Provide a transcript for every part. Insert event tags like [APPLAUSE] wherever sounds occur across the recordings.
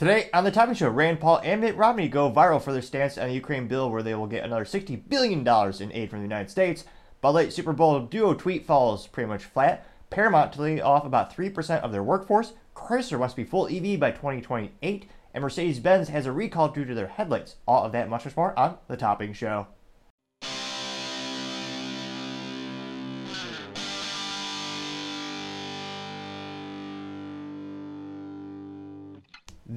Today on the Topping Show, Rand Paul and Mitt Romney go viral for their stance on the Ukraine bill where they will get another $60 billion in aid from the United States. Bud Light Super Bowl duo tweet falls pretty much flat. Paramount to lay off about 3% of their workforce. Chrysler to be full EV by 2028. And Mercedes Benz has a recall due to their headlights. All of that much more on The Topping Show.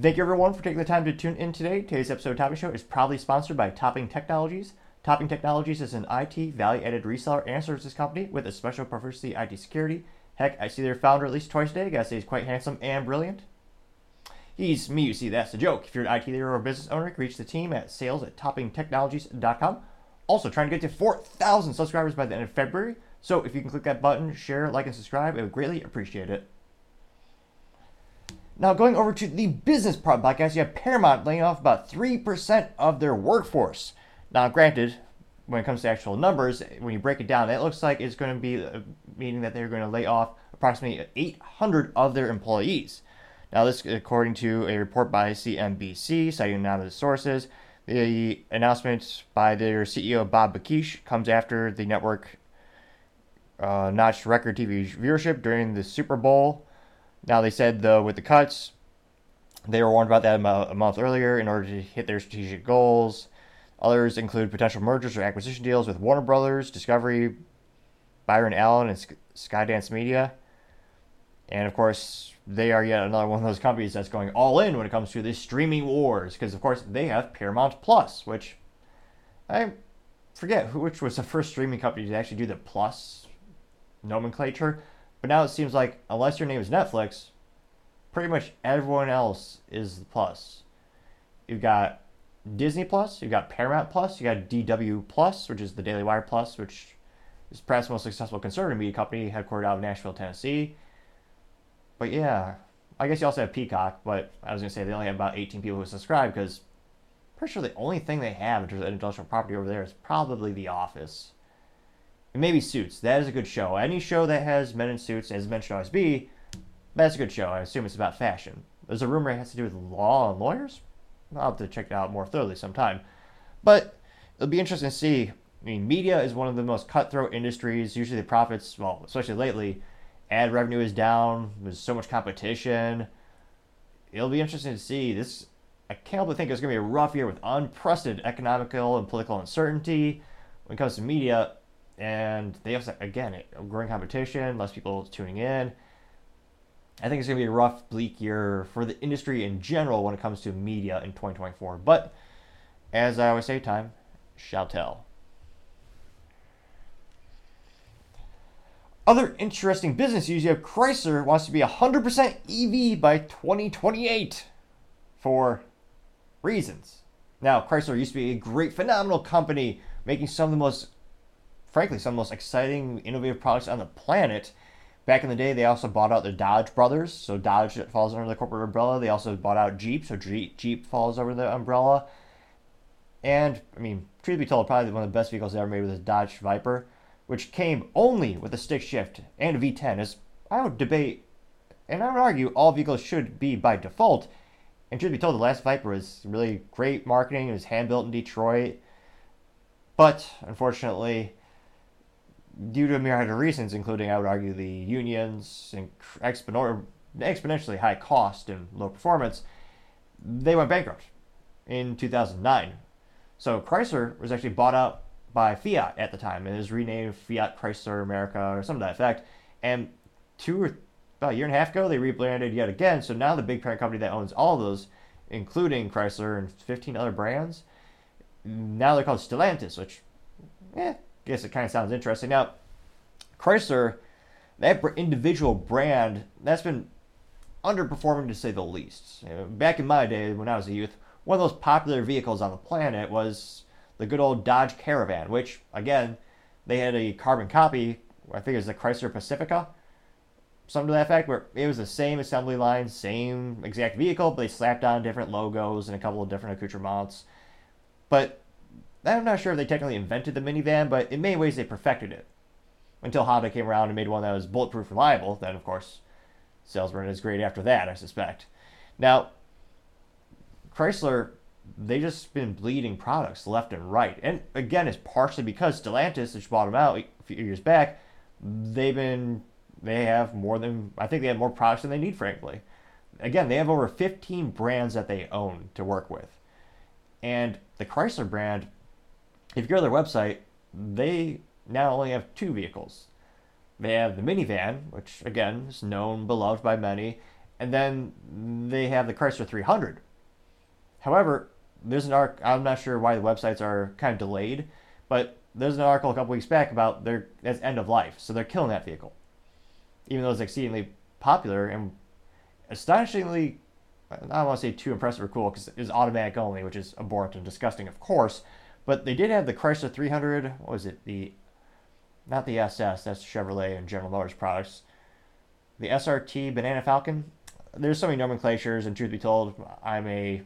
Thank you everyone for taking the time to tune in today. Today's episode of Topping Show is proudly sponsored by Topping Technologies. Topping Technologies is an IT value-added reseller and services company with a special proficiency IT security. Heck, I see their founder at least twice a day. I gotta say he's quite handsome and brilliant. He's me, you see, that's the joke. If you're an IT leader or business owner, you can reach the team at sales at toppingtechnologies.com. Also, trying to get to 4,000 subscribers by the end of February. So if you can click that button, share, like, and subscribe, I would greatly appreciate it. Now, going over to the business part podcast, you have Paramount laying off about 3% of their workforce. Now, granted, when it comes to actual numbers, when you break it down, it looks like it's going to be uh, meaning that they're going to lay off approximately 800 of their employees. Now, this according to a report by CNBC, citing anonymous sources. The announcement by their CEO Bob Bakish comes after the network uh, notched record TV viewership during the Super Bowl now, they said, though, with the cuts, they were warned about that a month earlier in order to hit their strategic goals. Others include potential mergers or acquisition deals with Warner Brothers, Discovery, Byron Allen, and Skydance Media. And of course, they are yet another one of those companies that's going all in when it comes to the streaming wars, because of course they have Paramount Plus, which I forget which was the first streaming company to actually do the plus nomenclature. But now it seems like unless your name is Netflix, pretty much everyone else is the plus. You've got Disney Plus, you've got Paramount Plus, you got DW Plus, which is the Daily Wire Plus, which is perhaps the most successful conservative media company headquartered out of Nashville, Tennessee. But yeah, I guess you also have Peacock, but I was gonna say they only have about 18 people who subscribe because pretty sure the only thing they have in terms of intellectual property over there is probably The Office maybe Suits. That is a good show. Any show that has men in suits, as men should always be, that's a good show. I assume it's about fashion. There's a rumor it has to do with law and lawyers. I'll have to check it out more thoroughly sometime. But it'll be interesting to see. I mean, media is one of the most cutthroat industries. Usually the profits, well, especially lately, ad revenue is down. There's so much competition. It'll be interesting to see. This, I can't but think it's going to be a rough year with unprecedented economical and political uncertainty. When it comes to media, and they also again growing competition, less people tuning in. I think it's going to be a rough, bleak year for the industry in general when it comes to media in 2024. But as I always say, time shall tell. Other interesting business news: you have Chrysler wants to be 100% EV by 2028 for reasons. Now, Chrysler used to be a great, phenomenal company making some of the most frankly, some of the most exciting, innovative products on the planet. Back in the day, they also bought out the Dodge brothers. So Dodge falls under the corporate umbrella. They also bought out Jeep. So Jeep falls over the umbrella. And, I mean, truth be told, probably one of the best vehicles they ever made was the Dodge Viper, which came only with a stick shift and a V10. As I would debate, and I would argue, all vehicles should be by default. And truth be told, the last Viper was really great marketing. It was hand built in Detroit. But, unfortunately, due to a myriad of reasons, including, I would argue, the unions and exponentially high cost and low performance, they went bankrupt in 2009. So Chrysler was actually bought out by Fiat at the time and is renamed Fiat Chrysler America or something to that effect. And two or about a year and a half ago, they rebranded yet again. So now the big parent company that owns all those, including Chrysler and 15 other brands, now they're called Stellantis, which, eh, guess it kind of sounds interesting. Now, Chrysler, that individual brand, that's been underperforming to say the least. back in my day, when I was a youth, one of those popular vehicles on the planet was the good old Dodge Caravan, which, again, they had a carbon copy. I think it was the Chrysler Pacifica, something to that effect, where it was the same assembly line, same exact vehicle, but they slapped on different logos and a couple of different accoutrements. But I'm not sure if they technically invented the minivan, but in many ways they perfected it. Until Honda came around and made one that was bulletproof reliable, then of course, sales weren't as great after that, I suspect. Now, Chrysler, they've just been bleeding products left and right. And again, it's partially because Stellantis, which bought them out a few years back, they've been they have more than I think they have more products than they need, frankly. Again, they have over 15 brands that they own to work with. And the Chrysler brand, if you go to their website, they now only have two vehicles. They have the minivan, which again is known, beloved by many, and then they have the Chrysler 300. However, there's an arc. I'm not sure why the websites are kind of delayed, but there's an article a couple weeks back about their that's end of life, so they're killing that vehicle, even though it's exceedingly popular and astonishingly. I don't want to say too impressive or cool because it's automatic only, which is abhorrent and disgusting, of course. But they did have the Chrysler 300. What was it? The not the SS. That's Chevrolet and General Motors products. The SRT Banana Falcon. There's so many nomenclatures, and truth be told, I'm a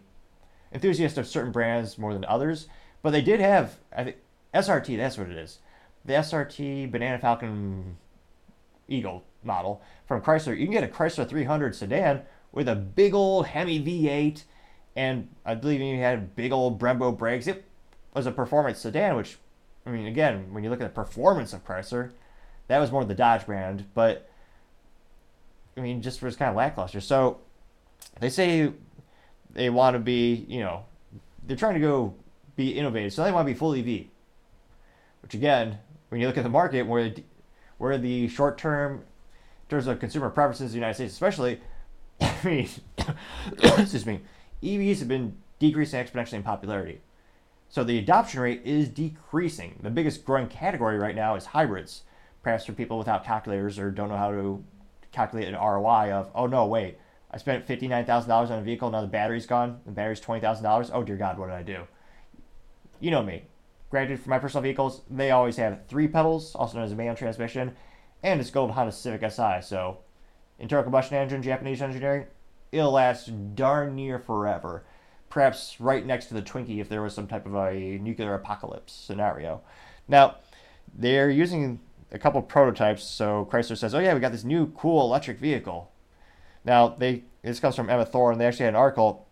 enthusiast of certain brands more than others. But they did have, I think, SRT. That's what it is. The SRT Banana Falcon Eagle model from Chrysler. You can get a Chrysler 300 sedan with a big old Hemi V8, and I believe you had big old Brembo brakes. It was a performance sedan, which, I mean, again, when you look at the performance of Chrysler, that was more the Dodge brand, but I mean, just was kind of lackluster. So they say they want to be, you know, they're trying to go be innovative, so they want to be full EV. Which again, when you look at the market, where where the short term, in terms of consumer preferences in the United States, especially, [COUGHS] I mean, [COUGHS] excuse me, EVs have been decreasing exponentially in popularity. So the adoption rate is decreasing. The biggest growing category right now is hybrids. Perhaps for people without calculators or don't know how to calculate an ROI of, oh no, wait, I spent $59,000 on a vehicle, now the battery's gone, the battery's $20,000. Oh dear God, what did I do? You know me. Granted, for my personal vehicles, they always have three pedals, also known as a manual transmission, and it's gold Honda Civic Si. So, internal combustion engine, Japanese engineering, it'll last darn near forever. Perhaps right next to the Twinkie if there was some type of a nuclear apocalypse scenario. Now, they're using a couple prototypes. So Chrysler says, "Oh yeah, we got this new cool electric vehicle." Now they this comes from Emma Thorne. They actually had an article.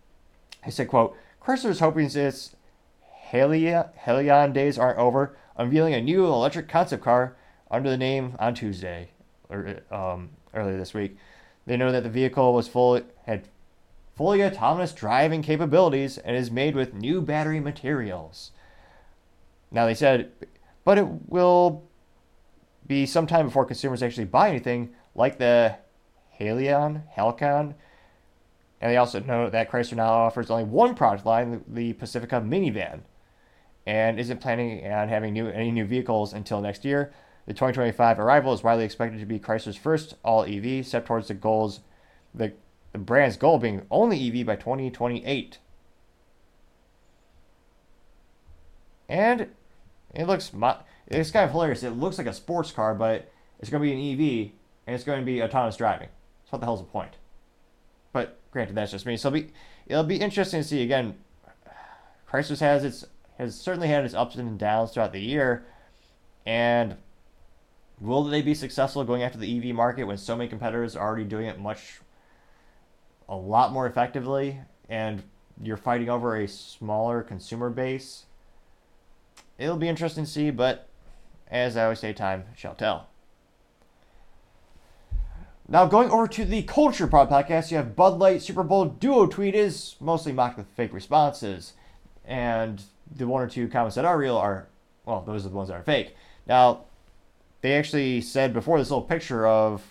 He said, "quote Chrysler is hoping its Halcyon days aren't over, unveiling a new electric concept car under the name on Tuesday, or um, earlier this week. They know that the vehicle was full had fully autonomous driving capabilities and is made with new battery materials. Now they said, but it will be some time before consumers actually buy anything like the Halcyon, Halcon. And they also know that Chrysler now offers only one product line, the Pacifica minivan and isn't planning on having new any new vehicles until next year. The 2025 arrival is widely expected to be Chrysler's first all EV, set towards the goals, the, the brand's goal being only EV by 2028. And it looks it's kind of hilarious. It looks like a sports car, but it's going to be an EV and it's going to be autonomous driving. So what the hell's the point? But granted, that's just me. So it'll be, it'll be interesting to see again. Chrysler has its has certainly had its ups and downs throughout the year. And will they be successful going after the EV market when so many competitors are already doing it much, a lot more effectively, and you're fighting over a smaller consumer base? It'll be interesting to see, but as I always say, time shall tell. Now, going over to the Culture Pod podcast, you have Bud Light Super Bowl duo tweet is mostly mocked with fake responses. And the one or two comments that are real are, well, those are the ones that are fake. Now, they actually said before this little picture of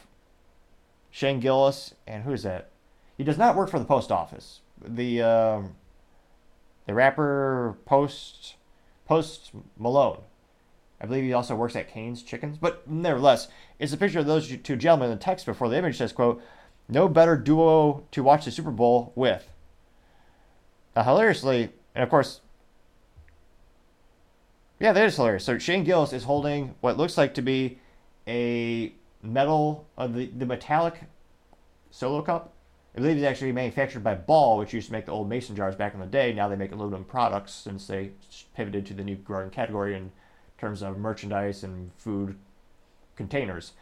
Shane Gillis and who is that? He does not work for the post office. The um, the rapper Post Post Malone. I believe he also works at Cane's Chickens. But nevertheless, it's a picture of those two gentlemen. In the text before the image says, "quote No better duo to watch the Super Bowl with." Now, hilariously, and of course, yeah, that is hilarious. So Shane Gillis is holding what looks like to be a metal, uh, the, the metallic solo cup. I believe it's actually manufactured by Ball, which used to make the old mason jars back in the day. Now they make aluminum products since they pivoted to the new growing category in terms of merchandise and food containers.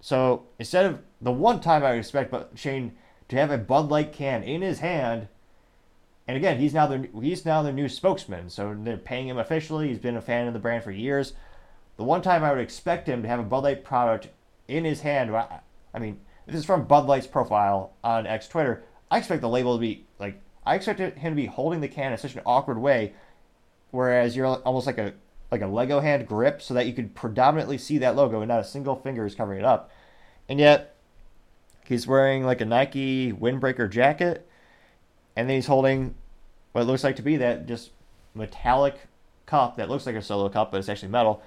So instead of the one time I would expect Shane to have a Bud Light can in his hand And again, he's now the he's now the new spokesman, so they're paying him officially. He's been a fan of the brand for years. The one time I would expect him to have a Bud Light product in his hand, I mean, this is from Bud Light's profile on X Twitter. I expect the label to be like I expected him to be holding the can in such an awkward way, whereas you're almost like a like a Lego hand grip, so that you could predominantly see that logo and not a single finger is covering it up. And yet, he's wearing like a Nike windbreaker jacket, and then he's holding what looks like to be that just metallic cup that looks like a solo cup, but it's actually metal.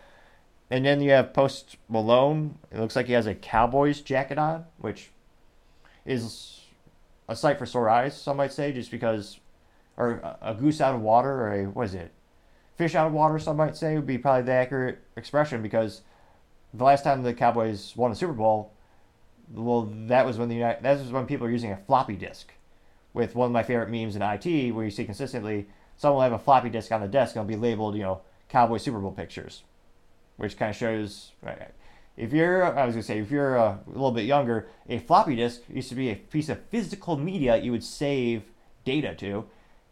And then you have Post Malone. It looks like he has a Cowboys jacket on, which is a sight for sore eyes, some might say, just because, or a goose out of water, or a, what is it? Fish out of water, some might say, would be probably the accurate expression because the last time the Cowboys won a Super Bowl, well, that was when the United, that was when people were using a floppy disk. With one of my favorite memes in IT, where you see consistently someone will have a floppy disk on the desk and it'll be labeled, you know, Cowboy Super Bowl pictures, which kind of shows. Right, if you're, I was gonna say, if you're a, a little bit younger, a floppy disk used to be a piece of physical media you would save data to.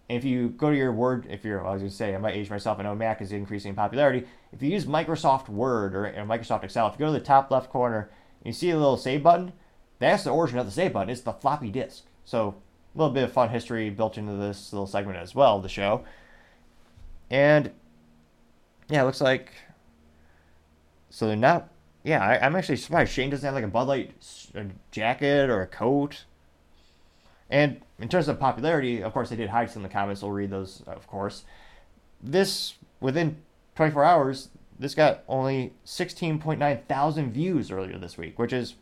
And if you go to your Word, if you're, I was gonna say, I might age myself. I know Mac is increasing in popularity. If you use Microsoft Word or, or Microsoft Excel, if you go to the top left corner, you see a little save button. That's the origin of the save button. It's the floppy disk. So a little bit of fun history built into this little segment as well, the show. And yeah, it looks like so they're not. Yeah, I, am actually surprised Shane doesn't have like a Bud Light jacket or a coat. And in terms of popularity, of course, they did hide some in the comments. We'll read those, of course. This within 24 hours, this got only 16.9 thousand views earlier this week, which is,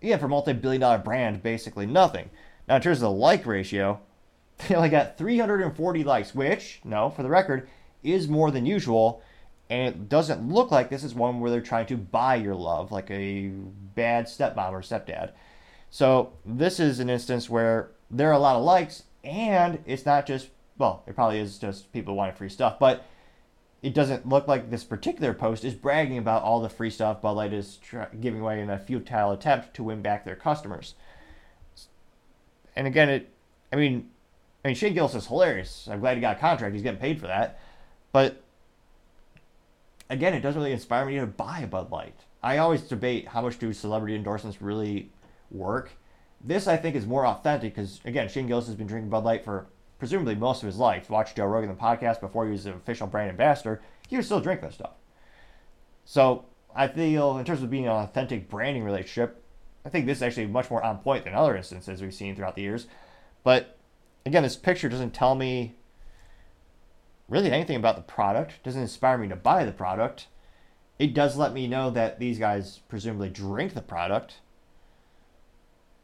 yeah, for a multi-billion dollar brand, basically nothing. Now, in terms of the like ratio, [LAUGHS] they only got 340 likes, which, no, for the record, is more than usual. And it doesn't look like this is one where they're trying to buy your love, like a bad stepmom or stepdad. So this is an instance where there are a lot of likes, and it's not just, well, it probably is just people wanting free stuff, but it doesn't look like this particular post is bragging about all the free stuff Bud Light is try- giving away in a futile attempt to win back their customers. And again, it, I mean, I mean Shane Gillis is hilarious. I'm glad he got a contract. He's getting paid for that. But again, it doesn't really inspire me to buy a Bud Light. I always debate how much do celebrity endorsements really work. This I think is more authentic because again, Shane Gillis has been drinking Bud Light for presumably most of his life. Watched Joe Rogan the podcast before he was an official brand ambassador. He was still drinking this stuff. So I feel in terms of being an authentic branding relationship, I think this is actually much more on point than other instances we've seen throughout the years. But again, this picture doesn't tell me really anything about the product, doesn't inspire me to buy the product. It does let me know that these guys presumably drink the product.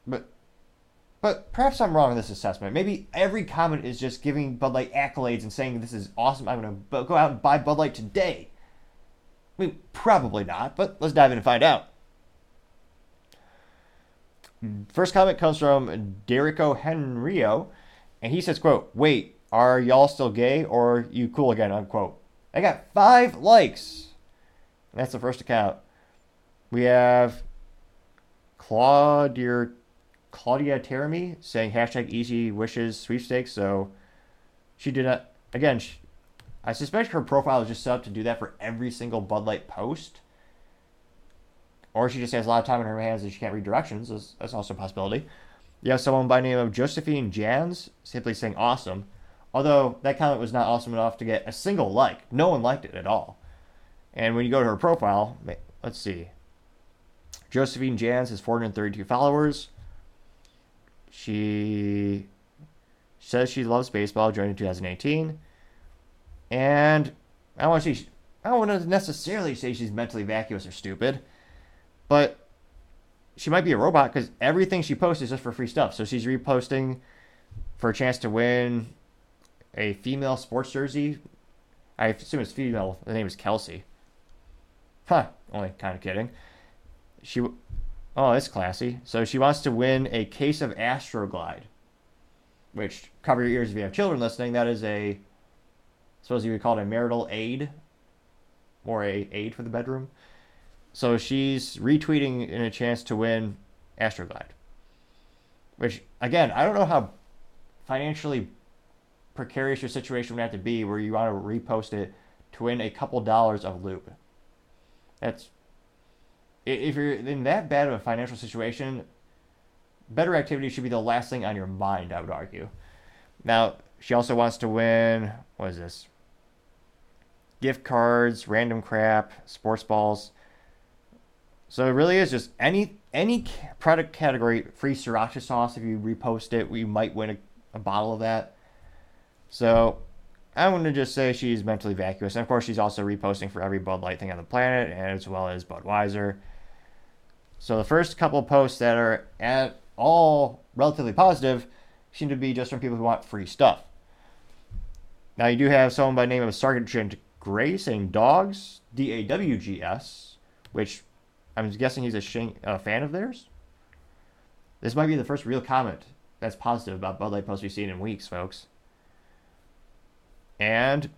But but perhaps I'm wrong in this assessment. Maybe every comment is just giving Bud Light accolades and saying this is awesome. I'm going to go out and buy Bud Light today. I mean, probably not, but let's dive in and find out. First comment comes from Derico Henrio, and he says, quote, wait, are y'all still gay or you cool again, unquote. I got five likes. That's the first account. We have Claudia Claudia saying hashtag easy wishes sweepstakes. So she did not, again, she, I suspect her profile is just set up to do that for every single Bud Light post. Or she just has a lot of time in her hands and she can't read directions. That's, that's also a possibility. You have someone by name of Josephine Jans simply saying awesome. Although that comment was not awesome enough to get a single like. No one liked it at all. And when you go to her profile, let's see. Josephine Jans has 432 followers. She says she loves baseball, joined in 2018. And I don't want to want to necessarily say she's mentally vacuous or stupid, but she might be a robot because everything she posts is just for free stuff. So she's reposting for a chance to win a female sports jersey. I assume it's female. The name is Kelsey. Huh. Only kind of kidding. She Oh, that's classy. So she wants to win a case of Astroglide, which cover your ears if you have children listening. That is a, I suppose you would call it a marital aid, or a aid for the bedroom. So she's retweeting in a chance to win Astroglide, which again I don't know how financially precarious your situation would have to be where you want to repost it to win a couple dollars of loot. That's if you're in that bad of a financial situation, better activity should be the last thing on your mind, I would argue. Now, she also wants to win what is this? Gift cards, random crap, sports balls. So it really is just any any product category free sriracha sauce. If you repost it, we might win a, a bottle of that. So I'm going to just say she's mentally vacuous. And of course, she's also reposting for every Bud Light thing on the planet, as well as Budweiser. So the first couple posts that are at all relatively positive seem to be just from people who want free stuff. Now you do have someone by the name of Sergeant Gray saying dogs, D A W G S, which I'm guessing he's a, a fan of theirs. This might be the first real comment that's positive about Bud Light posts we've seen in weeks, folks. And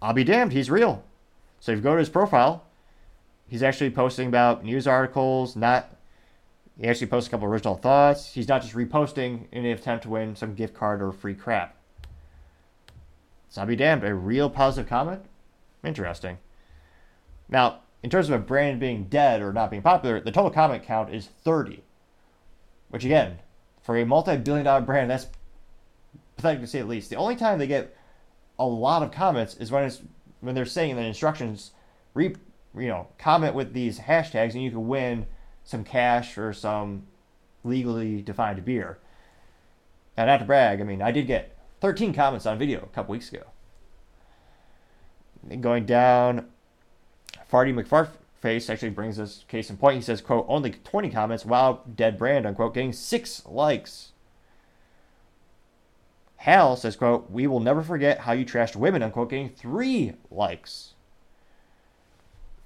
I'll be damned, he's real. So if you go to his profile, he's actually posting about news articles, not he actually posts a couple original thoughts. He's not just reposting in an attempt to win some gift card or free crap. So I'll be damned, a real positive comment? Interesting. Now, in terms of a brand being dead or not being popular, the total comment count is 30. Which again, for a multi-billion dollar brand, that's pathetic to say at least. The only time they get a lot of comments is when it's when they're saying in the instructions, re, you know, comment with these hashtags and you can win some cash or some legally defined beer. And not to brag, I mean, I did get 13 comments on video a couple weeks ago. going down, Farty McFarface actually brings this case in point. He says, quote, only 20 comments, wow, dead brand, unquote, getting six likes. Hal says, quote, we will never forget how you trashed women, unquote, getting three likes.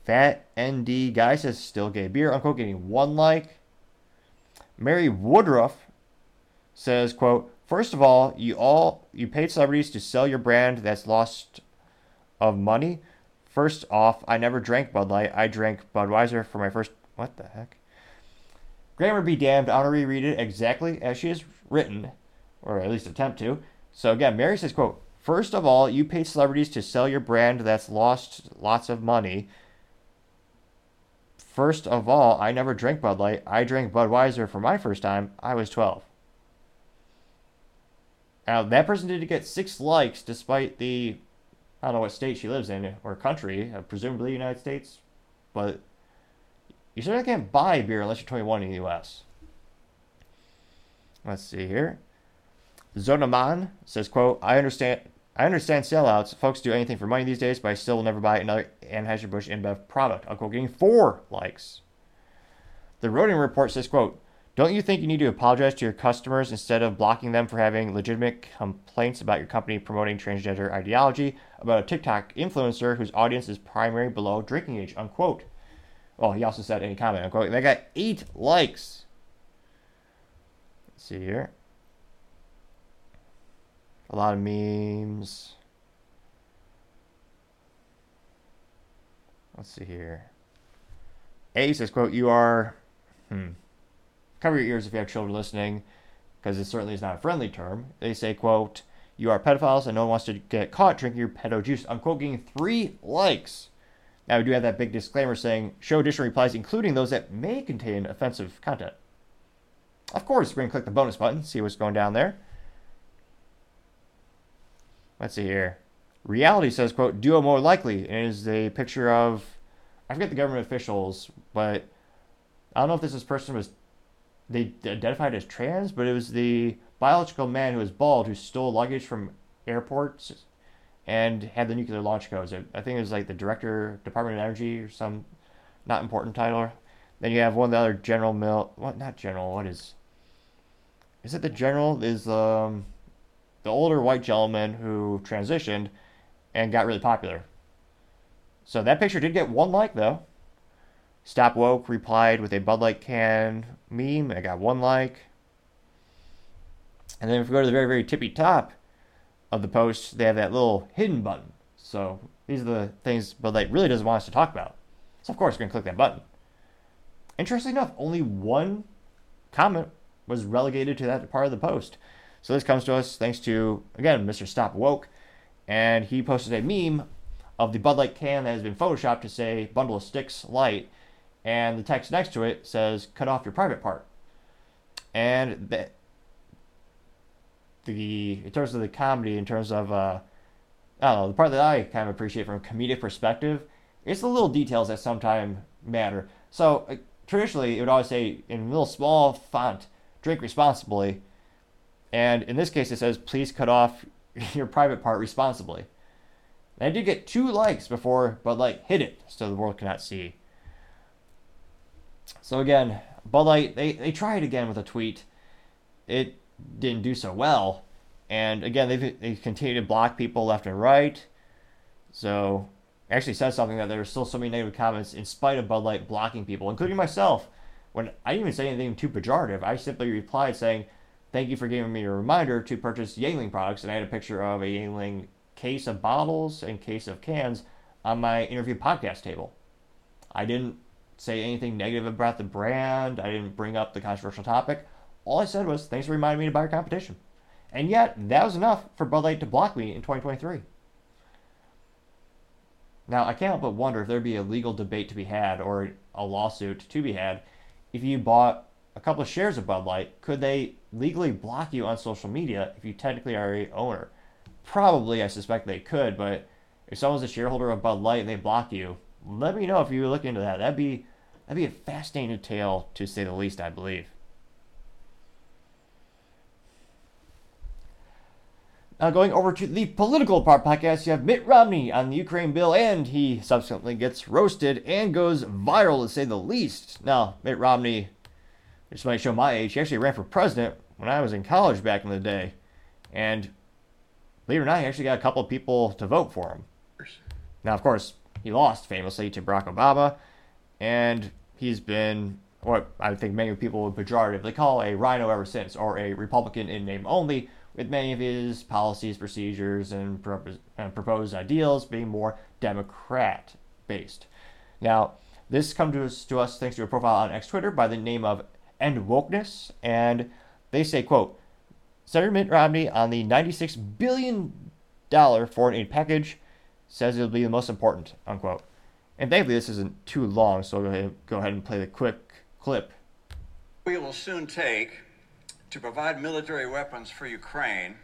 Fat ND guy says still gay beer, unquote, getting one like. Mary Woodruff says, quote, First of all, you all you paid celebrities to sell your brand that's lost of money. First off, I never drank Bud Light. I drank Budweiser for my first what the heck? Grammar be damned, I want to reread it exactly as she is written, or at least attempt to. So again, Mary says, quote, First of all, you paid celebrities to sell your brand that's lost lots of money. First of all, I never drank Bud Light. I drank Budweiser for my first time. I was 12. Now, that person did get six likes despite the, I don't know what state she lives in or country, uh, presumably United States, but you certainly can't buy beer unless you're 21 in the U.S. Let's see here. Zonaman says, quote, I understand I understand sellouts. Folks do anything for money these days, but I still will never buy another Anheuser-Busch InBev product. Unquote, getting four likes. The Roding Report says, quote, don't you think you need to apologize to your customers instead of blocking them for having legitimate complaints about your company promoting transgender ideology about a TikTok influencer whose audience is primary below drinking age? Unquote. Well, he also said any comment. Unquote. They got eight likes. Let's see here. A lot of memes. Let's see here. A says, quote, you are, hmm, cover your ears if you have children listening, because it certainly is not a friendly term. They say, quote, you are pedophiles and no one wants to get caught drinking your pedo juice. I'm quoting three likes. Now, we do have that big disclaimer saying show additional replies, including those that may contain offensive content. Of course, we're going to click the bonus button, see what's going down there. Let's see here. Reality says, quote, duo more likely. Is a picture of, I forget the government officials, but I don't know if this person was they identified as trans, but it was the biological man who was bald who stole luggage from airports and had the nuclear launch codes. I think it was like the director, Department of Energy, or some not important title. Then you have one of the other General Mill. What? Not General. What is? Is it the General? Is um, the older white gentleman who transitioned and got really popular. So that picture did get one like though. Stop Woke replied with a Bud Light can meme. I got one like. And then if we go to the very, very tippy top of the post, they have that little hidden button. So these are the things Bud Light really doesn't want us to talk about. So of course we're to click that button. Interestingly enough, only one comment was relegated to that part of the post. So this comes to us thanks to, again, Mr. Stop Woke. And he posted a meme of the Bud Light can that has been photoshopped to say bundle of sticks light. And the text next to it says cut off your private part. And that the in terms of the comedy, in terms of uh, I don't know, the part that I kind of appreciate from a comedic perspective, it's the little details that sometimes matter. So uh, traditionally, it would always say in little small font, "Drink responsibly," and in this case, it says, "Please cut off [LAUGHS] your private part responsibly." And I did get two likes before Bud Light hit it, so the world cannot see. So again, Bud Light they they tried again with a tweet. It didn't do so well, and again they they continue to block people left and right. So actually said something that there were still so many negative comments in spite of Bud Light blocking people, including myself. When I didn't even say anything too pejorative, I simply replied saying, "Thank you for giving me a reminder to purchase Yuengling products," and I had a picture of a Yuengling case of bottles and case of cans on my interview podcast table. I didn't say anything negative about the brand. I didn't bring up the controversial topic. All I said was, "Thanks for reminding me to buy your competition." And yet, that was enough for Bud Light to block me in 2023. Now, I can't help but wonder if there'd be a legal debate to be had or a lawsuit to be had if you bought a couple of shares of Bud Light. Could they legally block you on social media if you technically are a owner? Probably, I suspect they could, but if someone's a shareholder of Bud Light and they block you, let me know if you look into that. That'd be that'd be a fascinating tale to say the least, I believe. Now, going over to the political part podcast, you have Mitt Romney on the Ukraine bill, and he subsequently gets roasted and goes viral, to say the least. Now, Mitt Romney, might show my age, he actually ran for president when I was in college back in the day. And believe it or not, he actually got a couple of people to vote for him. Now, of course, he lost famously to Barack Obama, and he's been what I think many people would pejoratively call a RINO ever since, or a Republican in name only with many of his policies, procedures, and, proposed ideals being more Democrat based. Now, this comes to us, to us thanks to a profile on X Twitter by the name of End Wokeness, and they say, quote, Senator Mitt Romney on the $96 billion foreign aid package says it'll be the most important, unquote. And thankfully, this isn't too long, so go ahead, go ahead and play the quick clip. We will soon take to provide military weapons for Ukraine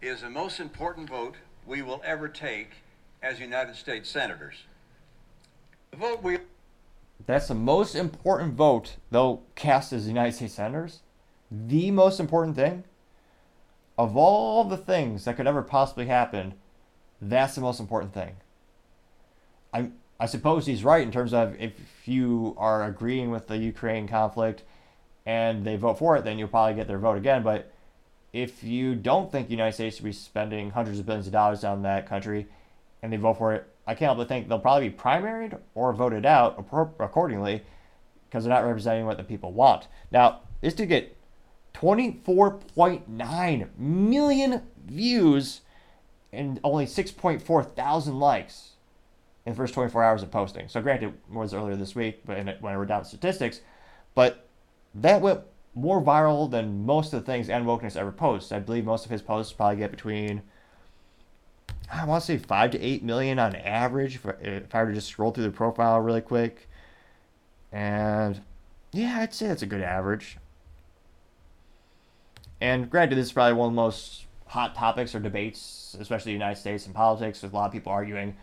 is the most important vote we will ever take as United States senators. The vote we That's the most important vote they'll cast as United States senators. The most important thing of all the things that could ever possibly happen, that's the most important thing. I I suppose he's right in terms of if you are agreeing with the Ukraine conflict and they vote for it, then you'll probably get their vote again. But if you don't think the United States should be spending hundreds of billions of dollars on that country and they vote for it, I can't help but think they'll probably be primaried or voted out accordingly because they're not representing what the people want. Now, this did get 24.9 million views and only 6.4 thousand likes in the first 24 hours of posting. So, granted, it was earlier this week, but when I were down statistics, but that went more viral than most of the things End Wokeness ever posts. I believe most of his posts probably get between, I want to say, 5 to 8 million on average if, I were to just scroll through the profile really quick. And yeah, I'd say that's a good average. And granted, this is probably one of the most hot topics or debates, especially the United States and politics, with a lot of people arguing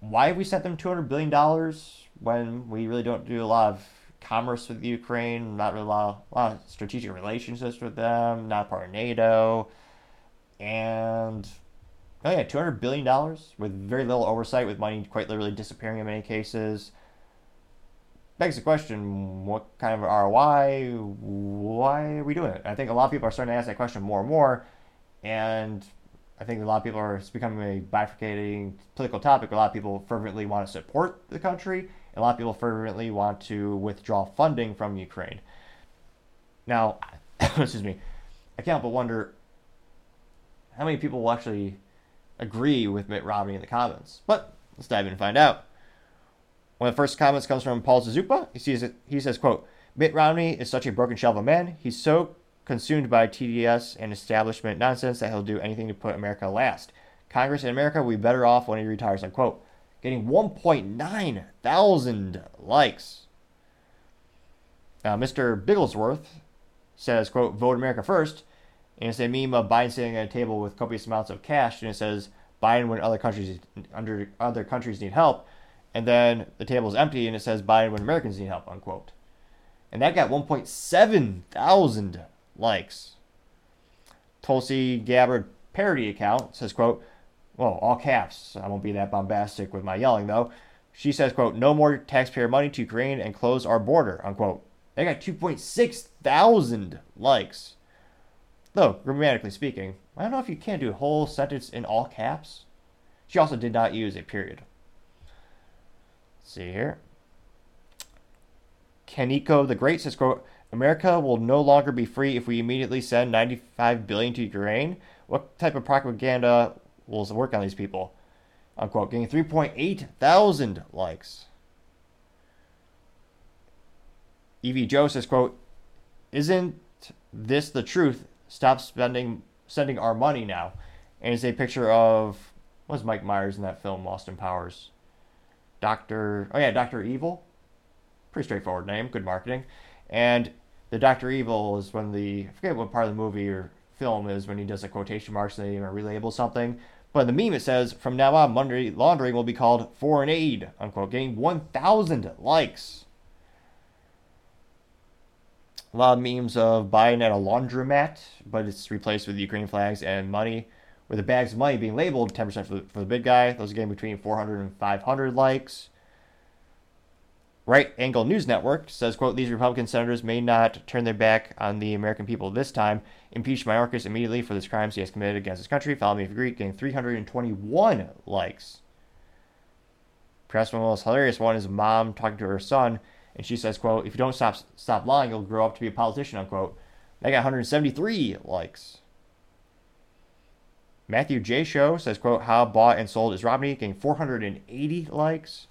why have we sent them $200 billion when we really don't do a lot of commerce with Ukraine, not really a lot, a lot of strategic relationships with them, not part of NATO, and oh yeah, two hundred billion dollars with very little oversight, with money quite literally disappearing in many cases. Begs the question: What kind of ROI? Why are we doing it? I think a lot of people are starting to ask that question more and more, and I think a lot of people are it's becoming a bifurcating political topic. A lot of people fervently want to support the country, a lot of people fervently want to withdraw funding from Ukraine. Now, [COUGHS] excuse me, I can't but wonder how many people will actually agree with Mitt Romney in the comments. But let's dive in and find out. One of the first comments comes from Paul Zazupa. He says, he says, quote, Mitt Romney is such a broken shell of a man. He's so consumed by TDS and establishment nonsense that he'll do anything to put America last. Congress in America will be better off when he retires, unquote. Getting 1.9 thousand likes. Uh, Mr. Bigglesworth says, quote, vote America first. And it's a meme of Biden sitting at a table with copious amounts of cash, and it says, Biden when other countries under other countries need help. And then the table is empty, and it says Biden when Americans need help, unquote. And that got 1.7 thousand likes. Tulsi Gabbard parody account says, quote, well, all caps. I won't be that bombastic with my yelling, though. She says, quote, no more taxpayer money to Ukraine and close our border, unquote. They got 2.6 thousand likes. Though, grammatically speaking, I don't know if you can do a whole sentence in all caps. She also did not use a period. Let's see here. Kaneko the Great says, quote, America will no longer be free if we immediately send 95 billion to Ukraine. What type of propaganda will work on these people? Unquote. Getting 3.8 thousand likes. Evie Joe says, quote, Isn't this the truth? Stop spending sending our money now. And it's a picture of was Mike Myers in that film, Austin Powers? Doctor oh yeah, Doctor Evil. Pretty straightforward name, good marketing. And the Doctor Evil is when the I forget what part of the movie or film is when he does the quotation marks and they relabel something. But in the meme it says, from now on, money laundering will be called foreign aid, unquote, getting 1,000 likes. A lot of memes of Biden at a laundromat, but it's replaced with Ukrainian flags and money, with the bags of money being labeled 10% for the, for the big guy. Those are getting between 400 and 500 likes. Right Angle News Network says, quote, these Republican senators may not turn their back on the American people this time. Impeach Mayorkas immediately for the crimes he has committed against his country. Follow me if you agree, getting 321 likes. Perhaps one of the most hilarious one is mom talking to her son, and she says, quote, if you don't stop stop lying, you'll grow up to be a politician, unquote. That got 173 likes. Matthew J. Show says, quote, how bought and sold is Romney, getting 480 likes.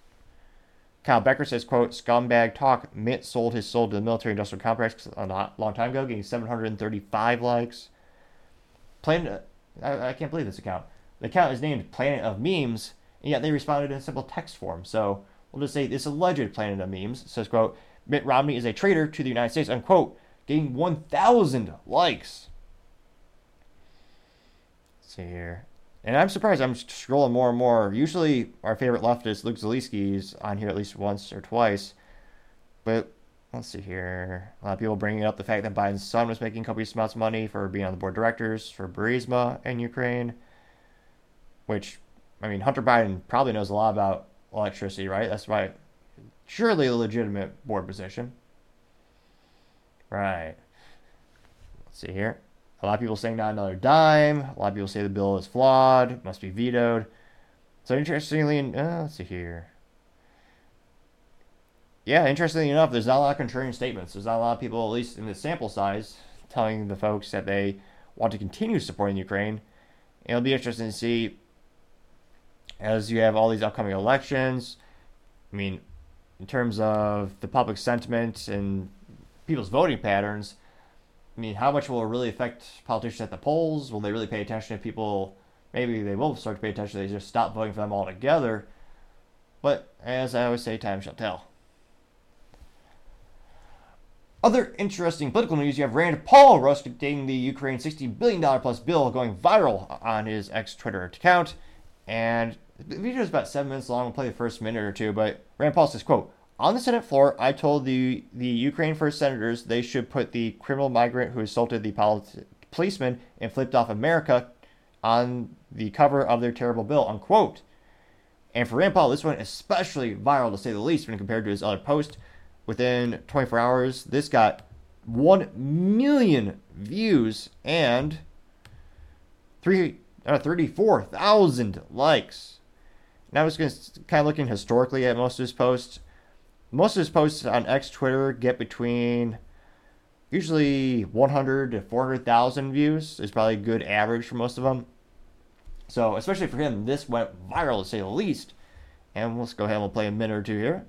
Kyle Becker says, quote, scumbag talk. Mitt sold his soul to the military industrial complex a long time ago, getting 735 likes. Planet, I, I can't believe this account. The account is named Planet of Memes, and yet they responded in a simple text form. So we'll just say this alleged Planet of Memes says, quote, Mitt Romney is a traitor to the United States, unquote, getting 1,000 likes. Let's see here. And I'm surprised. I'm scrolling more and more. Usually, our favorite leftist, Luke Zaleski, is on here at least once or twice. But let's see here. A lot of people bringing up the fact that Biden's son was making copious amounts of money for being on the board of directors for Burisma in Ukraine. Which, I mean, Hunter Biden probably knows a lot about electricity, right? That's right. surely a legitimate board position. Right. Let's see here. A lot of people saying not another dime. A lot of people say the bill is flawed, must be vetoed. So interestingly, uh, let's see here. Yeah, interestingly enough, there's not a lot of contrarian statements. There's not a lot of people, at least in the sample size, telling the folks that they want to continue supporting Ukraine. It'll be interesting to see as you have all these upcoming elections. I mean, in terms of the public sentiment and people's voting patterns, I mean, how much will it really affect politicians at the polls? Will they really pay attention if people, maybe they will start to pay attention, they just stop voting for them altogether? But as I always say, time shall tell. Other interesting political news you have Rand Paul roasting the Ukraine $60 billion plus bill going viral on his ex Twitter account. And the video is about seven minutes long. We'll play the first minute or two. But Rand Paul says, quote, on the Senate floor, I told the, the Ukraine First senators they should put the criminal migrant who assaulted the policeman and flipped off America on the cover of their terrible bill, unquote. And for Rand Paul, this went especially viral to say the least when compared to his other post. Within 24 hours, this got 1 million views and three, uh, 34,000 likes. Now I was going to kind of looking historically at most of his posts most of his posts on X Twitter get between usually 100 to 400,000 views is probably a good average for most of them. So, especially for him, this went viral to say the least. And let's go ahead and we'll play a minute or two here.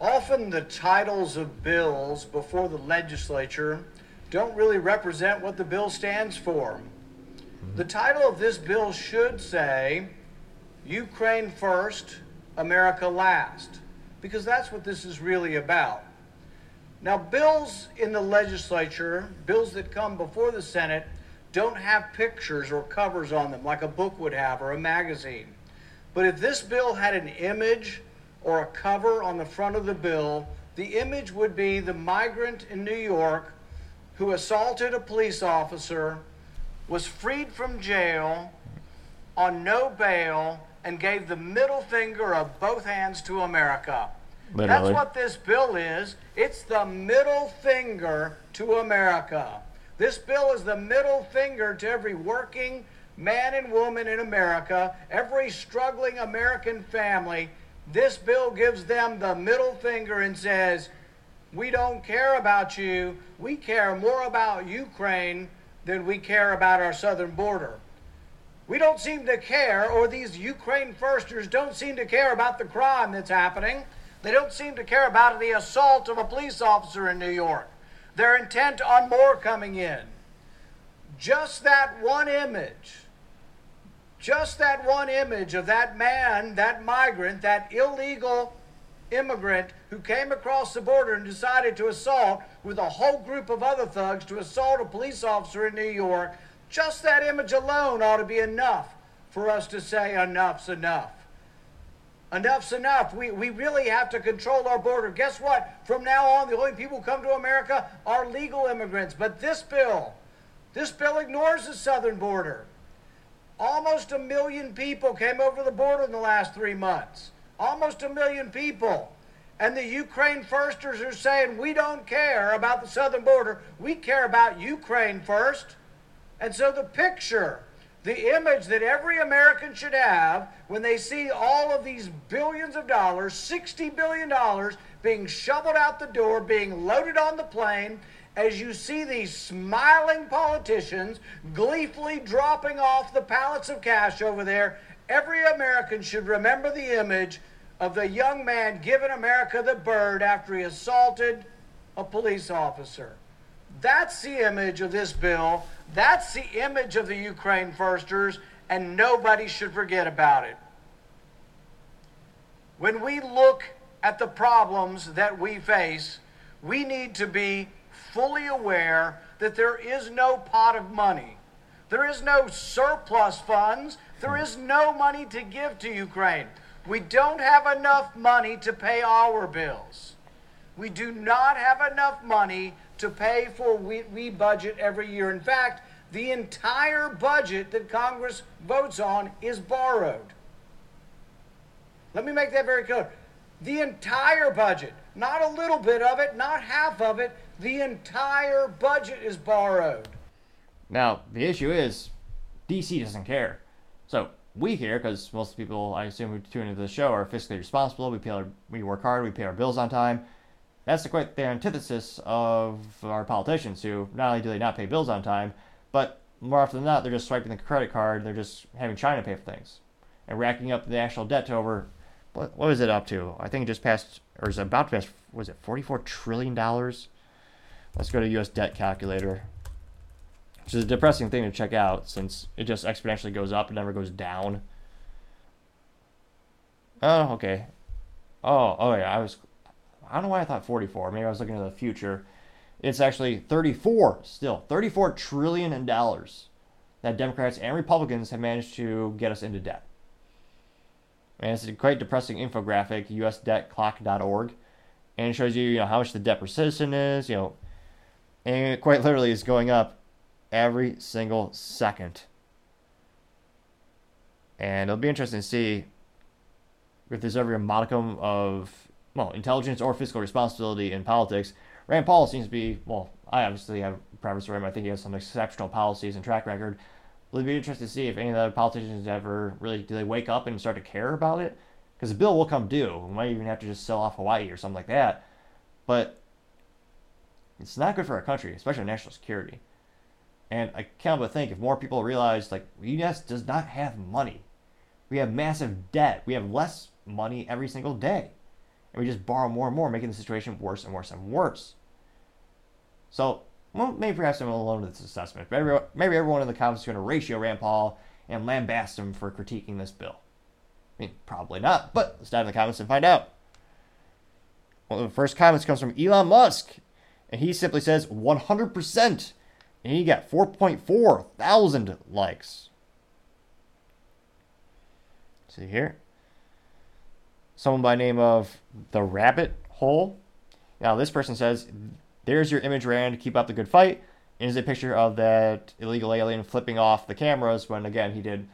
Often the titles of bills before the legislature don't really represent what the bill stands for. Mm-hmm. The title of this bill should say Ukraine first, America last, because that's what this is really about. Now, bills in the legislature, bills that come before the Senate, don't have pictures or covers on them like a book would have or a magazine. But if this bill had an image or a cover on the front of the bill, the image would be the migrant in New York who assaulted a police officer, was freed from jail on no bail, and gave the middle finger of both hands to America. Literally. That's what this bill is. It's the middle finger to America. This bill is the middle finger to every working man and woman in America, every struggling American family. This bill gives them the middle finger and says, We don't care about you. We care more about Ukraine than we care about our southern border. We don't seem to care, or these Ukraine firsters don't seem to care about the crime that's happening. They don't seem to care about the assault of a police officer in New York. They're intent on more coming in. Just that one image, just that one image of that man, that migrant, that illegal immigrant who came across the border and decided to assault with a whole group of other thugs to assault a police officer in New York, just that image alone ought to be enough for us to say enough's enough. Enough's enough. We, we really have to control our border. Guess what? From now on, the only people who come to America are legal immigrants. But this bill, this bill ignores the southern border. Almost a million people came over the border in the last three months. Almost a million people. And the Ukraine firsters are saying, we don't care about the southern border. We care about Ukraine first. And so the picture, the image that every American should have when they see all of these billions of dollars, $60 billion, being shoveled out the door, being loaded on the plane, as you see these smiling politicians gleefully dropping off the pallets of cash over there, every American should remember the image of the young man giving America the bird after he assaulted a police officer. That's the image of this bill. That's the image of the Ukraine firsters, and nobody should forget about it. When we look at the problems that we face, we need to be fully aware that there is no pot of money. There is no surplus funds. There is no money to give to Ukraine. We don't have enough money to pay our bills. We do not have enough money to pay for we, we budget every year. In fact, the entire budget that Congress votes on is borrowed. Let me make that very clear. The entire budget, not a little bit of it, not half of it, the entire budget is borrowed. Now, the issue is DC doesn't care. So we here, because most people, I assume, who tune into the show are fiscally responsible. We pay our, we work hard. We pay our bills on time. That's the quite the antithesis of our politicians, who not only do they not pay bills on time, but more often than not, they're just swiping the credit card. They're just having China pay for things and racking up the national debt to over what, was it up to? I think it just passed or is about to pass. Was it forty-four trillion dollars? Let's go to U.S. debt calculator, which is a depressing thing to check out since it just exponentially goes up and never goes down. Oh, okay. Oh, oh yeah. I was. I don't know why I thought forty-four. Maybe I was looking at the future. It's actually thirty-four. Still, thirty-four trillion in dollars that Democrats and Republicans have managed to get us into debt. And it's a quite depressing infographic, usdebtclock.org. And it shows you, you know, how much the debt per citizen is, you know, and it quite literally is going up every single second. And it'll be interesting to see if there's ever a modicum of, well, intelligence or fiscal responsibility in politics. Rand Paul seems to be, well, I obviously have preference for him. I think he has some exceptional policies and track record. It'll be interesting to see if any of the politicians ever really do they wake up and start to care about it. Because the bill will come due. We might even have to just sell off Hawaii or something like that. But it's not good for our country, especially national security. And I can't but think if more people realize like the does not have money, we have massive debt, we have less money every single day, and we just borrow more and more, making the situation worse and worse and worse. So, well, maybe perhaps I'm alone with this assessment, but maybe, maybe everyone in the comments is going to ratio Rand Paul and lambast him for critiquing this bill. I mean, probably not, but let's dive in the comments and find out. Of the first comments comes from Elon Musk, and he simply says 100%, and he got 4.4 thousand likes. See here. Someone by name of the Rabbit Hole. Now this person says, "There's your image, Rand. Keep up the good fight." And is a picture of that illegal alien flipping off the cameras when again he did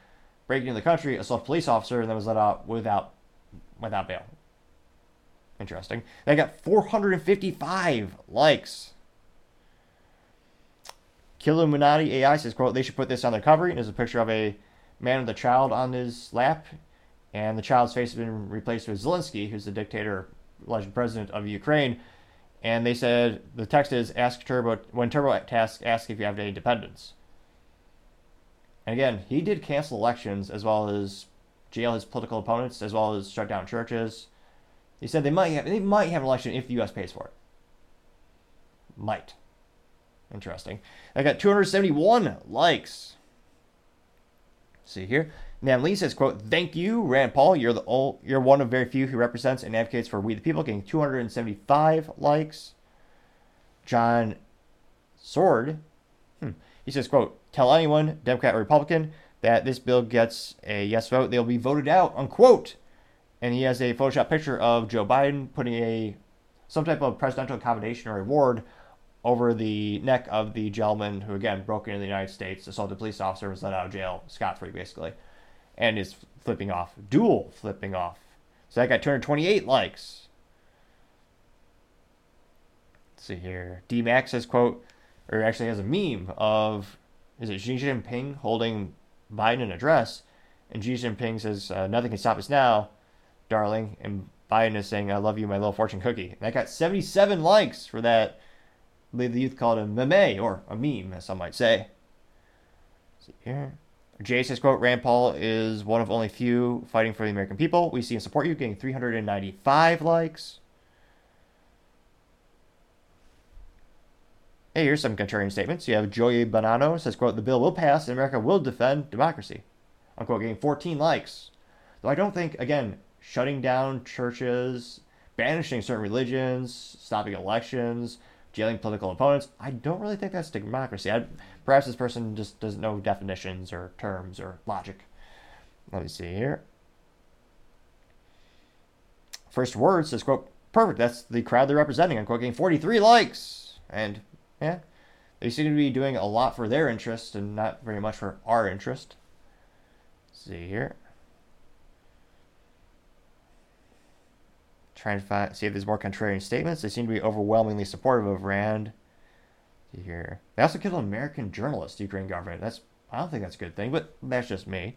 break into the country, assault a police officer, and then was let out without without bail. Interesting. They got 455 likes. Killuminati AI says, quote, they should put this on their cover. And there's a picture of a man with a child on his lap and the child's face has been replaced with Zelensky, who's the dictator, alleged president of Ukraine. And they said the text is ask Turbo when TurboTax ask if you have any dependents. And again, he did cancel elections as well as jail his political opponents, as well as shut down churches. He said they might have they might have an election if the U.S. pays for it. Might. Interesting. I got 271 likes. See here. Now Lee says, "quote Thank you, Rand Paul. You're the old, you're one of very few who represents and advocates for we the people." Getting 275 likes. John Sword, hmm. he says, "quote Tell anyone, Democrat or Republican, that this bill gets a yes vote, they'll be voted out." Unquote. And he has a Photoshop picture of Joe Biden putting a some type of presidential accommodation or award over the neck of the gentleman who again broke into the United States, assaulted a police officer, was let out of jail scot free, basically and is flipping off. Dual flipping off. So that got 228 likes. Let's see here. D Max says, quote, or actually has a meme of, is it Xi Jinping holding Biden an address? And Xi Jinping says, uh, nothing can stop us now, darling. And Biden is saying, I love you, my little fortune cookie. And that got 77 likes for that. The youth called a meme, or a meme, as some might say. See here. Jay says, quote, Rand Paul is one of only few fighting for the American people. We see and support you, getting 395 likes. Hey, here's some contrarian statements. You have Joey Bonanno says, quote, the bill will pass and America will defend democracy. Unquote, getting 14 likes. Though I don't think, again, shutting down churches, banishing certain religions, stopping elections, jailing political opponents, I don't really think that's democracy. I, perhaps this person just doesn't know definitions or terms or logic. Let me see here. First word says, quote, perfect, that's the crowd they're representing, unquote, getting 43 likes. And, yeah, they seem to be doing a lot for their interest and not very much for our interest. Let's see here. Trying to find, see if there's more contrarian statements. They seem to be overwhelmingly supportive of Rand. See here. They also killed an American journalist, Ukraine government. That's I don't think that's a good thing, but that's just me.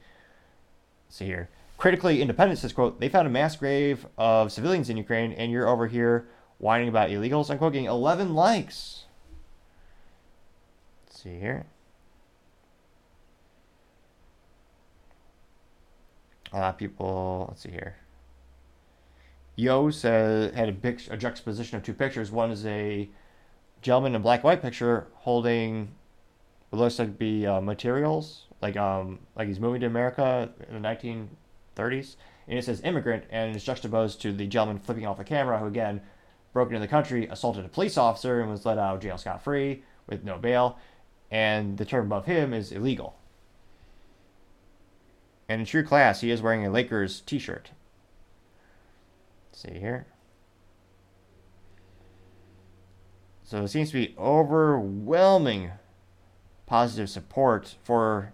Let's see here. Critically independent says, quote, they found a mass grave of civilians in Ukraine, and you're over here whining about illegals. I'm quoting 11 likes. Let's see here. A lot of people, let's see here. Yo said had a, big, a juxtaposition of two pictures. One is a gentleman in black and white picture holding what looks like be uh, materials, like um like he's moving to America in the 1930s, and it says immigrant, and it's juxtaposed to the gentleman flipping off the camera who again broke into the country, assaulted a police officer, and was let out of jail scot free with no bail, and the term above him is illegal. And in true class, he is wearing a Lakers T-shirt see here. So it seems to be overwhelming positive support for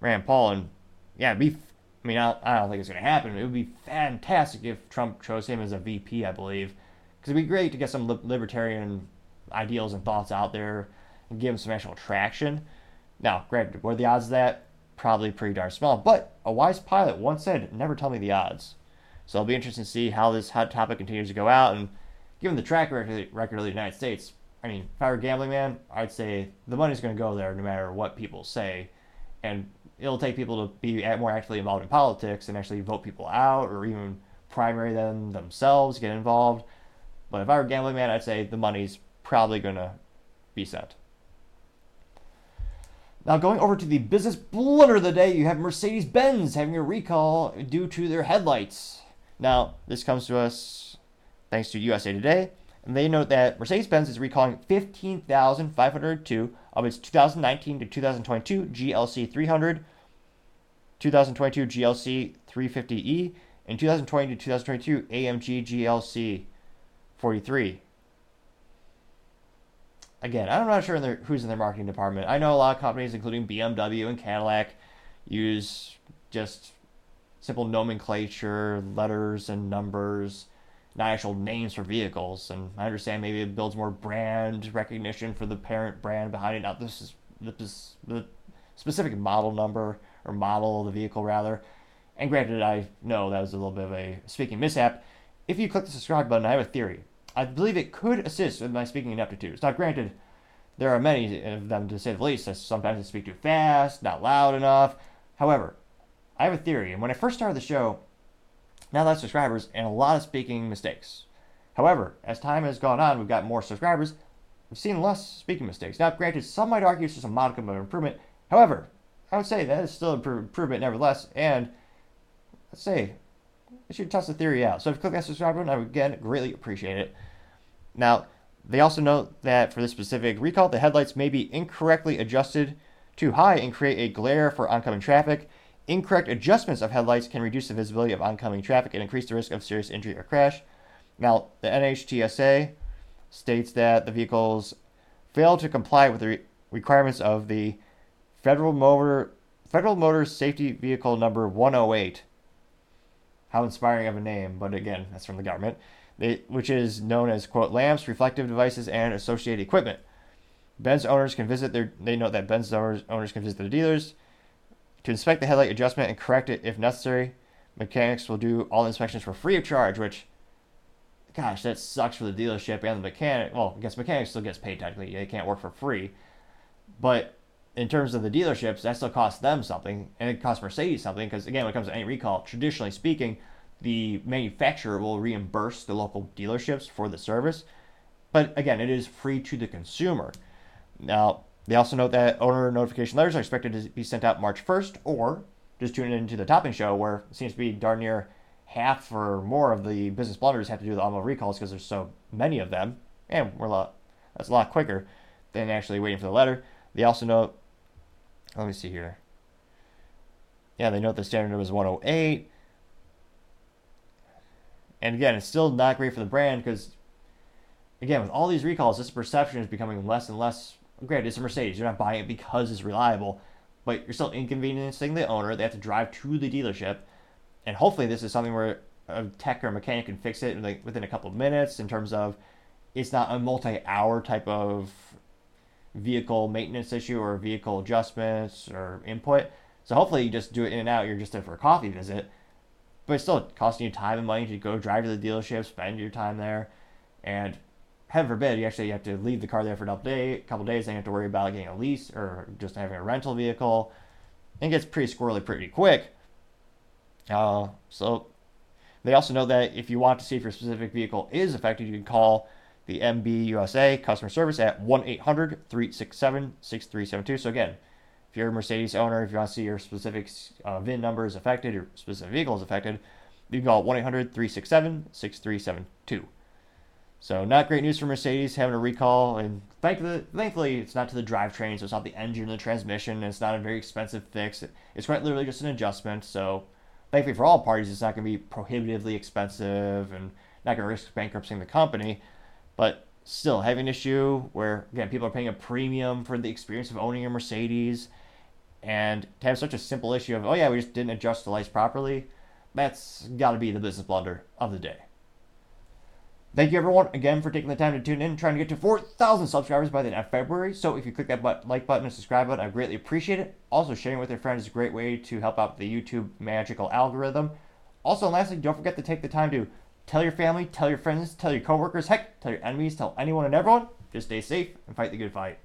Rand Paul. And yeah, be, I mean, I don't, I don't think it's going to happen. It would be fantastic if Trump chose him as a VP, I believe. Because it'd be great to get some libertarian ideals and thoughts out there and give him some actual traction. Now, granted, what are the odds of that? Probably pretty darn small. But a wise pilot once said, never tell me the odds. So it'll be interesting to see how this hot topic continues to go out. And given the track record, record of the United States, I mean, if I were a gambling man, I'd say the money's going to go there no matter what people say. And it'll take people to be more actively involved in politics and actually vote people out or even primary them themselves, get involved. But if I were a gambling man, I'd say the money's probably going to be sent. Now, going over to the business blunder of the day, you have Mercedes Benz having a recall due to their headlights. Now, this comes to us thanks to USA Today, and they note that Mercedes Benz is recalling 15,502 of its 2019 to 2022 GLC 300, 2022 GLC 350E, and 2020 to 2022 AMG GLC 43 again, I'm not sure in their, who's in their marketing department. I know a lot of companies, including BMW and Cadillac, use just simple nomenclature, letters and numbers, not actual names for vehicles. And I understand maybe it builds more brand recognition for the parent brand behind it. Not this is this the specific model number or model of the vehicle rather. And granted, I know that was a little bit of a speaking mishap. If you click the subscribe button, I have a theory. I believe it could assist with my speaking ineptitudes. Now, granted, there are many of them to say the least. I sometimes I speak too fast, not loud enough. However, I have a theory, and when I first started the show, now that subscribers and a lot of speaking mistakes. However, as time has gone on, we've got more subscribers. We've seen less speaking mistakes. Now, granted, some might argue it's just a modicum of improvement. However, I would say that is still an improvement nevertheless. And let's say, I should test the theory out. So if you click that subscribe button, I would again greatly appreciate it. Now, they also note that for this specific recall, the headlights may be incorrectly adjusted too high and create a glare for oncoming traffic. Incorrect adjustments of headlights can reduce the visibility of oncoming traffic and increase the risk of serious injury or crash. Now, the NHTSA states that the vehicles fail to comply with the re- requirements of the Federal Motor Federal Motor Safety Vehicle number 108. How inspiring of a name, but again, that's from the government which is known as quote lamps, reflective devices, and associated equipment. Benz owners can visit their. They note that Benz owners can visit their dealers to inspect the headlight adjustment and correct it if necessary. Mechanics will do all inspections for free of charge, which, gosh, that sucks for the dealership and the mechanic. Well, I guess mechanics still gets paid technically. They can't work for free, but in terms of the dealerships, that still costs them something, and it costs Mercedes something because again, when it comes to any recall, traditionally speaking, the manufacturer will reimburse the local dealerships for the service. But again, it is free to the consumer. Now, they also note that owner notification letters are expected to be sent out March 1st, or just tune into the topping show where it seems to be darn near half or more of the business blunders have to do the automobile recalls because there's so many of them, and we're a lot that's a lot quicker than actually waiting for the letter. They also note, let me see here. Yeah, they note the standard was 108. And again, it's still not great for the brand because, again, with all these recalls, this perception is becoming less and less. Granted, it's a Mercedes. You're not buying it because it's reliable, but you're still inconveniencing the owner. They have to drive to the dealership. And hopefully, this is something where a tech or a mechanic can fix it within a couple of minutes in terms of it's not a multi hour type of vehicle maintenance issue or vehicle adjustments or input. So hopefully you just do it in and out. You're just there for a coffee visit but it's still costing you time and money to go drive to the dealership, spend your time there, and heaven forbid you actually have to leave the car there for a couple, day, couple days, then you have to worry about getting a lease or just having a rental vehicle. And it gets pretty squirrely pretty quick. Uh, so they also know that if you want to see if your specific vehicle is affected, you can call the MBUSA customer service at 1 800 367 6372. So again, if you're a Mercedes owner, if you want to see your specific uh, VIN number is affected, your specific vehicle is affected, you can call 1 800 367 6372. So, not great news for Mercedes having a recall, and thankfully, thankfully, it's not to the drivetrain, so it's not the engine or the transmission, it's not a very expensive fix. It's quite literally just an adjustment. So, thankfully for all parties, it's not going to be prohibitively expensive and not going to risk bankrupting the company. But still having an issue where again people are paying a premium for the experience of owning a Mercedes, and to have such a simple issue of oh yeah we just didn't adjust the lights properly, that's got to be the business blunder of the day. Thank you everyone again for taking the time to tune in, trying to get to 4,000 subscribers by the end of February. So if you click that like button and subscribe button, I greatly appreciate it. Also, sharing with your friends is a great way to help out the YouTube magical algorithm. Also, and lastly, don't forget to take the time to Tell your family, tell your friends, tell your coworkers, heck, tell your enemies, tell anyone and everyone. Just stay safe and fight the good fight.